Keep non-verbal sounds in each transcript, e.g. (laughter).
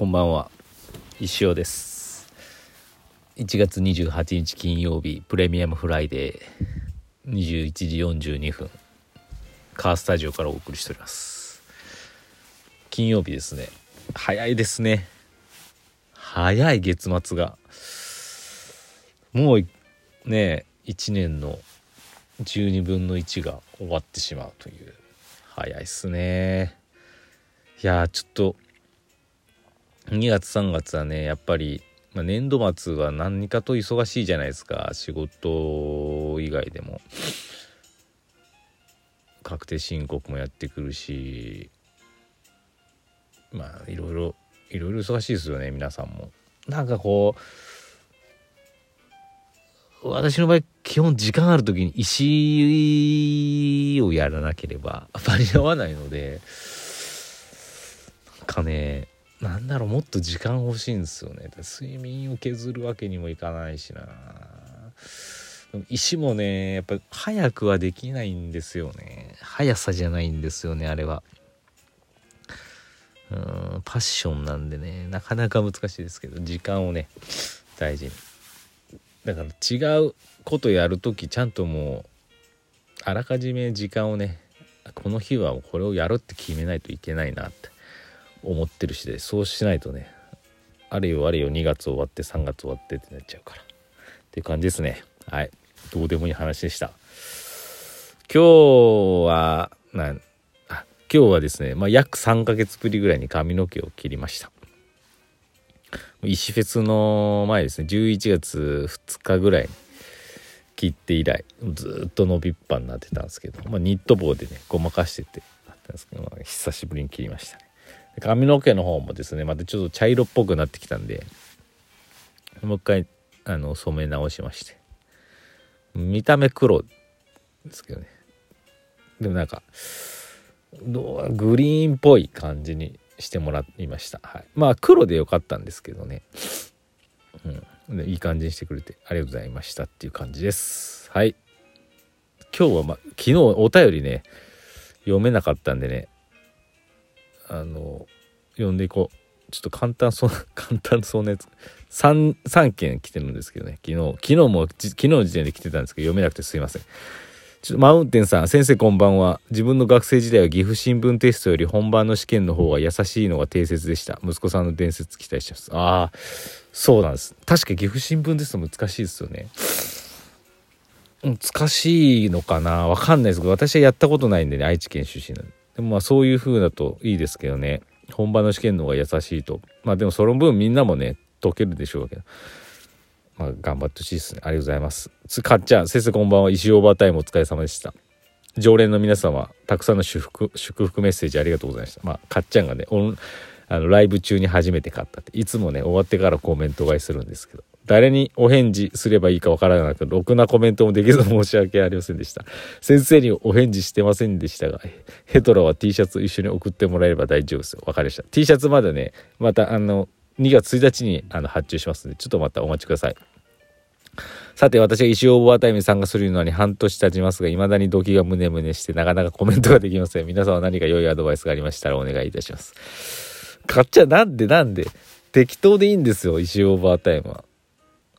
こんばんは。石尾です。1月28日金曜日プレミアムフライデー21時42分カースタジオからお送りしております。金曜日ですね。早いですね。早い月末が。もうね1年の12分の1が終わってしまうという。早いっすね。いやちょっと2月3月はねやっぱり、まあ、年度末は何かと忙しいじゃないですか。仕事以外でも。確定申告もやってくるし。まあいろいろいろいろ忙しいですよね皆さんも。なんかこう私の場合基本時間ある時に石をやらなければ間に合わないので。なんかねなんだろうもっと時間欲しいんですよね。睡眠を削るわけにもいかないしな。石もねやっぱ早くはできないんですよね。速さじゃないんですよねあれは。うんパッションなんでね。なかなか難しいですけど時間をね大事に。だから違うことやる時ちゃんともうあらかじめ時間をねこの日はこれをやるって決めないといけないなって。思ってるしでそうしないとねあれよあれよ2月終わって3月終わってってなっちゃうから。っていう感じですね。はい。どうでもいい話でした。今日はなあ今日はですね、まあ、約3ヶ月ぶりぐらいに髪の毛を切りました。石フェスの前ですね11月2日ぐらいに切って以来ずっと伸びっぱになってたんですけど、まあ、ニット帽でねごまかしててあったんですけど、まあ、久しぶりに切りましたね。髪の毛の方もですねまたちょっと茶色っぽくなってきたんでもう一回あの染め直しまして。見た目黒ですけどね。でもなんかグリーンっぽい感じにしてもらいました、はい、まあ黒でよかったんですけどね。うん。いい感じにしてくれてありがとうございましたっていう感じです。はい。今日は、ま、昨日お便りね読めなかったんでねあの読んでいこう。ちょっと簡単そう (laughs) 簡単そうなやつ。3, 3件来てるんですけどね。昨日昨日も昨日の時点で来てたんですけど読めなくてすいません。ちょっとマウンテンさん先生こんばんは。自分の学生時代は岐阜新聞テストより本番の試験の方が優しいのが定説でした。息子さんの伝説期待してます。ああそうなんです。確か岐阜新聞テスト難しいですよね。難しいのかな。わかんないですけど私はやったことないんでね愛知県出身なんで。でもまあそういう風だといいですけどね。本場の試験の方が優しいと。まあでもその分みんなもね解けるでしょうけど。まあ頑張ってほしいですね。ありがとうございます。かっちゃん先生こんばんは。石オーバータイムお疲れ様でした。常連の皆様たくさんの祝福祝福メッセージありがとうございました。まあかっちゃんがねあのライブ中に初めて買ったって。いつもね終わってからコメント買いするんですけど。誰にお返事すればいいかわからなくろくなコメントもできず申し訳ありませんでした。先生にお返事してませんでしたが、ヘトラは T シャツ一緒に送ってもらえれば大丈夫ですよ。わかりました。T シャツまだね、またあの、2月1日にあの発注しますので、ちょっとまたお待ちください。さて、私が石オーバータイムに参加するのに半年経ちますが、未だに動機がムネムネして、なかなかコメントができません。皆さんは何か良いアドバイスがありましたらお願いいたします。買っちゃなんでなんで適当でいいんですよ、石オーバータイムは。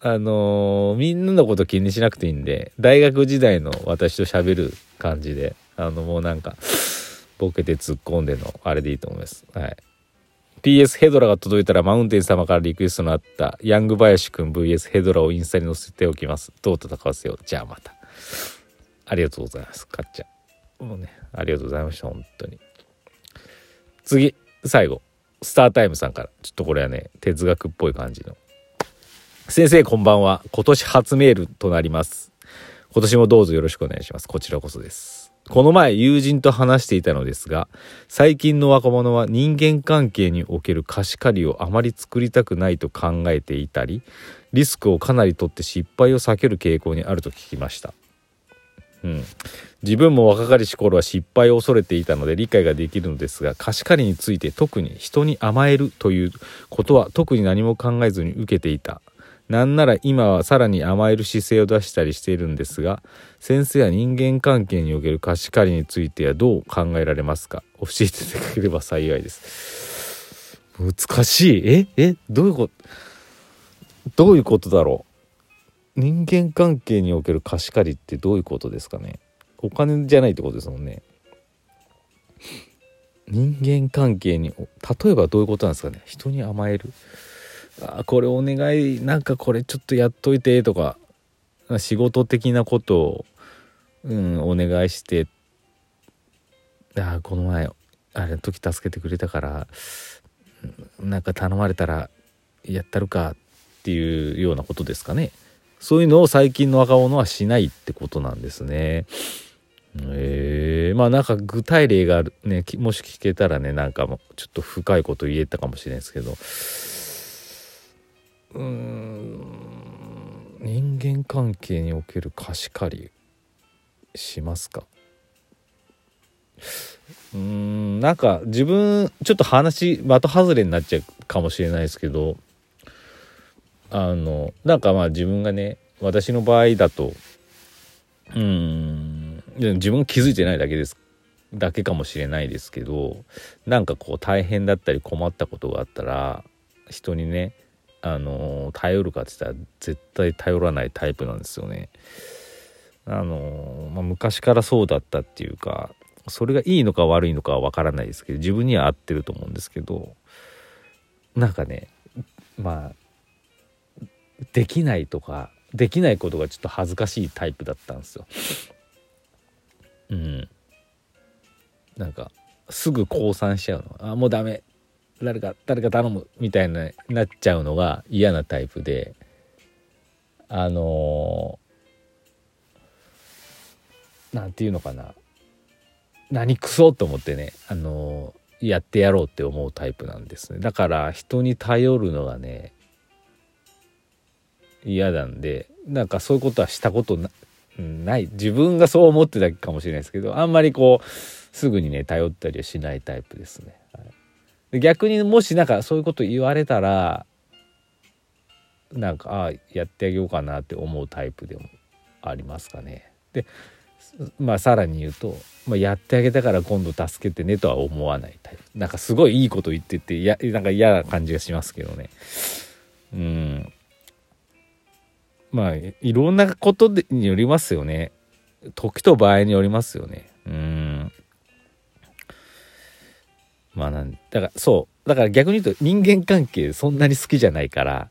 あのー、みんなのこと気にしなくていいんで、大学時代の私と喋る感じで、あの、もうなんか、ボケて突っ込んでの、あれでいいと思います。はい。PS ヘドラが届いたらマウンテン様からリクエストのあったヤングバヤシ君 VS ヘドラをインスタに載せておきます。どう戦わせよう。じゃあまた。ありがとうございます。かっちゃん。もうね、ありがとうございました。本当に。次、最後。スタータイムさんから。ちょっとこれはね、哲学っぽい感じの。先生こんばんは。今年初メールとなります。今年もどうぞよろしくお願いします。こちらこそです。この前友人と話していたのですが、最近の若者は人間関係における貸し借りをあまり作りたくないと考えていたり、リスクをかなり取って失敗を避ける傾向にあると聞きました。うん、自分も若かりし頃は失敗を恐れていたので理解ができるのですが貸し借りについて特に人に甘えるということは特に何も考えずに受けていたなんなら今はさらに甘える姿勢を出したりしているんですが先生は人間関係における貸し借りについてはどう考えられますか？教えていただければ幸いです。難しい。え？え？どういうこと？どういうことだろう？人間関係における貸し借りってどういうことですかね？お金じゃないってことですもんね。人間関係に例えばどういうことなんですかね？人に甘える？あこれお願いなんかこれちょっとやっといてとか仕事的なことを、うん、お願いしてあこの前あれ時助けてくれたからなんか頼まれたらやったるかっていうようなことですかね。そういうのを最近の若者はしないってことなんですね。えー、まあなんか具体例がある。ねもし聞けたらねなんかもちょっと深いこと言えたかもしれないですけど。うん。人間関係における貸し借りしますか？うーん。なんか自分ちょっと話的外れになっちゃうかもしれないですけどあのなんかまあ自分がね私の場合だとうん。自分気づいてないだけです。だけかもしれないですけどなんかこう大変だったり困ったことがあったら人にねあの頼るかって言ったら絶対頼らないタイプなんですよね。あのまあ、昔からそうだったっていうかそれがいいのか悪いのかは分からないですけど自分には合ってると思うんですけどなんかねまあできないとかできないことがちょっと恥ずかしいタイプだったんですよ。うんなんかすぐ降参しちゃうのあもうダメ誰か誰か頼むみたいななっちゃうのが嫌なタイプであの何、て言うのかな。何クソと思ってねあの、やってやろうって思うタイプなんですね。だから人に頼るのがね嫌なんでなんかそういうことはしたことない。自分がそう思ってたかもしれないですけどあんまりこうすぐにね頼ったりはしないタイプですね。逆にもしなんかそういうこと言われたらなんかああやってあげようかなって思うタイプでもありますかね。でまあさらに言うと、まあ、やってあげたから今度助けてねとは思わないタイプ。なんかすごいいいこと言っててやなんか嫌な感じがしますけどね。うん。まあいろんなことによりますよね。時と場合によりますよね。うん。まあなんだからそうだから逆に言うと人間関係そんなに好きじゃないから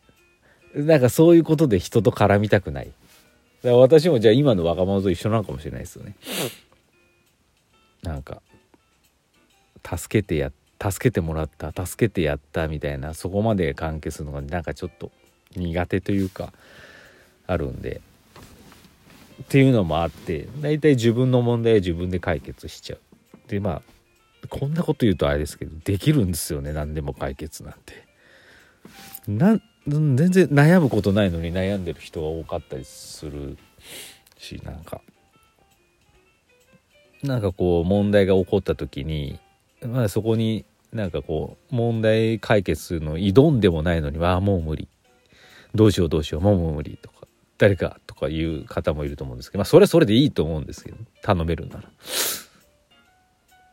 なんかそういうことで人と絡みたくない。私もじゃあ今の若者と一緒なのかもしれないですよね。なんか助けてや助けてもらった助けてやったみたいなそこまで関係するのがなんかちょっと苦手というかあるんで。っていうのもあって大体自分の問題は自分で解決しちゃう。でまあこんなこと言うとあれですけどできるんですよね何でも解決なんて。な全然悩むことないのに悩んでる人が多かったりするしなんか。なんかこう問題が起こった時にまあそこになんかこう問題解決するの挑んでもないのにああもう無理。どうしようどうしようもう無理とか誰かとかいう方もいると思うんですけど、まあ、それはそれでいいと思うんですけど、頼めるなら。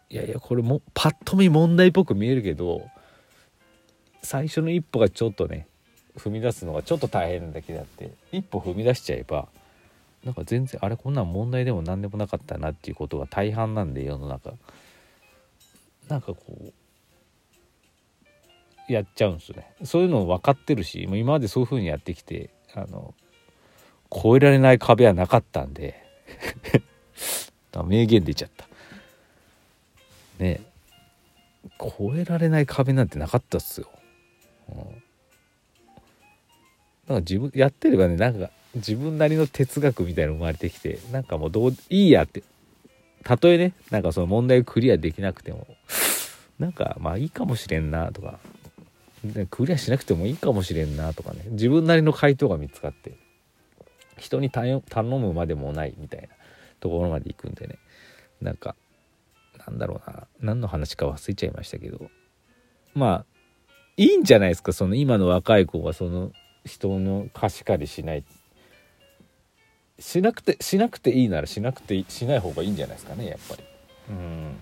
いやいや、これも、パッと見問題っぽく見えるけど、最初の一歩がちょっとね、踏み出すのがちょっと大変なだけであって、一歩踏み出しちゃえば、なんか全然、あれ、こんなん問題でも何でもなかったなっていうことが大半なんで、世の中。なんかこう、やっちゃうんですよね。そういうの分かってるし、今までそういう風にやってきて、あの、越えられない壁はなかったんで (laughs) 名言出ちゃったね越えられない壁なんてなかったっすよ、うん、だか自分やってればねなんか自分なりの哲学みたいなの生まれてきてなんかもうどういいやって。たとえねなんかその問題をクリアできなくてもなんかまあいいかもしれんなとか。クリアしなくてもいいかもしれんなとかね。自分なりの回答が見つかって人に頼むまでもないみたいなところまで行くんでね。なんかなんだろうな。何の話か忘れちゃいましたけど。まあいいんじゃないですか？その今の若い子がその人の貸し借りしない。しなくてしなくていいならしなくてしない方がいいんじゃないですかねやっぱり。うん。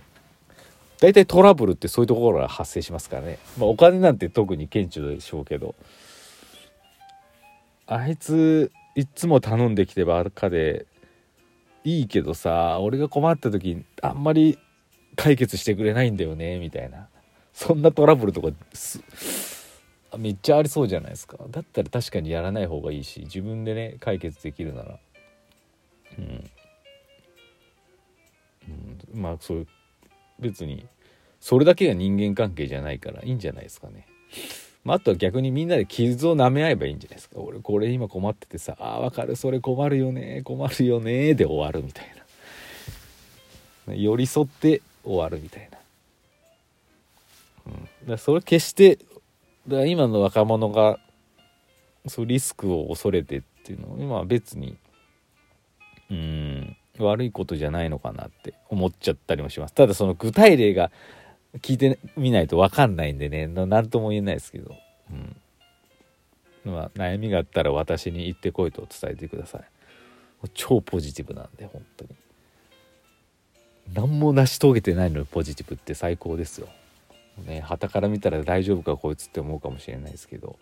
大体トラブルってそういうところが発生しますからね、まあ、お金なんて特に顕著でしょうけど。あいついっつも頼んできてばっかでいいけどさ俺が困った時あんまり解決してくれないんだよねみたいなそんなトラブルとかめっちゃありそうじゃないですかだったら確かにやらない方がいいし自分でね解決できるならうん、うん、まあそういう別にそれだけが人間関係じゃないからいいんじゃないですかね。まあ、あとは逆にみんなで傷を舐め合えばいいんじゃないですか。俺これ今困っててさ、ああ、わかる、それ困るよね、困るよね、で終わるみたいな。寄り添って終わるみたいな。うん、だそれ決して、だ今の若者が、そうリスクを恐れてっていうのは、今は別に、うん、悪いことじゃないのかなって思っちゃったりもします。ただその具体例が聞いてみないと分かんないんでね何とも言えないですけど、うん。まあ、悩みがあったら私に行ってこいと伝えてください。超ポジティブなんで本当に。何も成し遂げてないのにポジティブって最高ですよ。ね旗から見たら大丈夫かこいつって思うかもしれないですけど。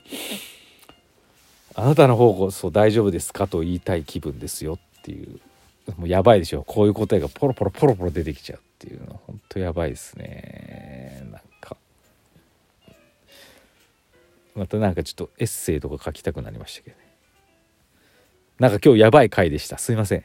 あなたの方こそ大丈夫ですかと言いたい気分ですよっていう。もうやばいでしょ。こういう答えがポロポロポロポロ出てきちゃうっていうの。は本当やばいですね。なんか。またなんかちょっとエッセイとか書きたくなりましたけどね。なんか今日やばい回でした。すいません。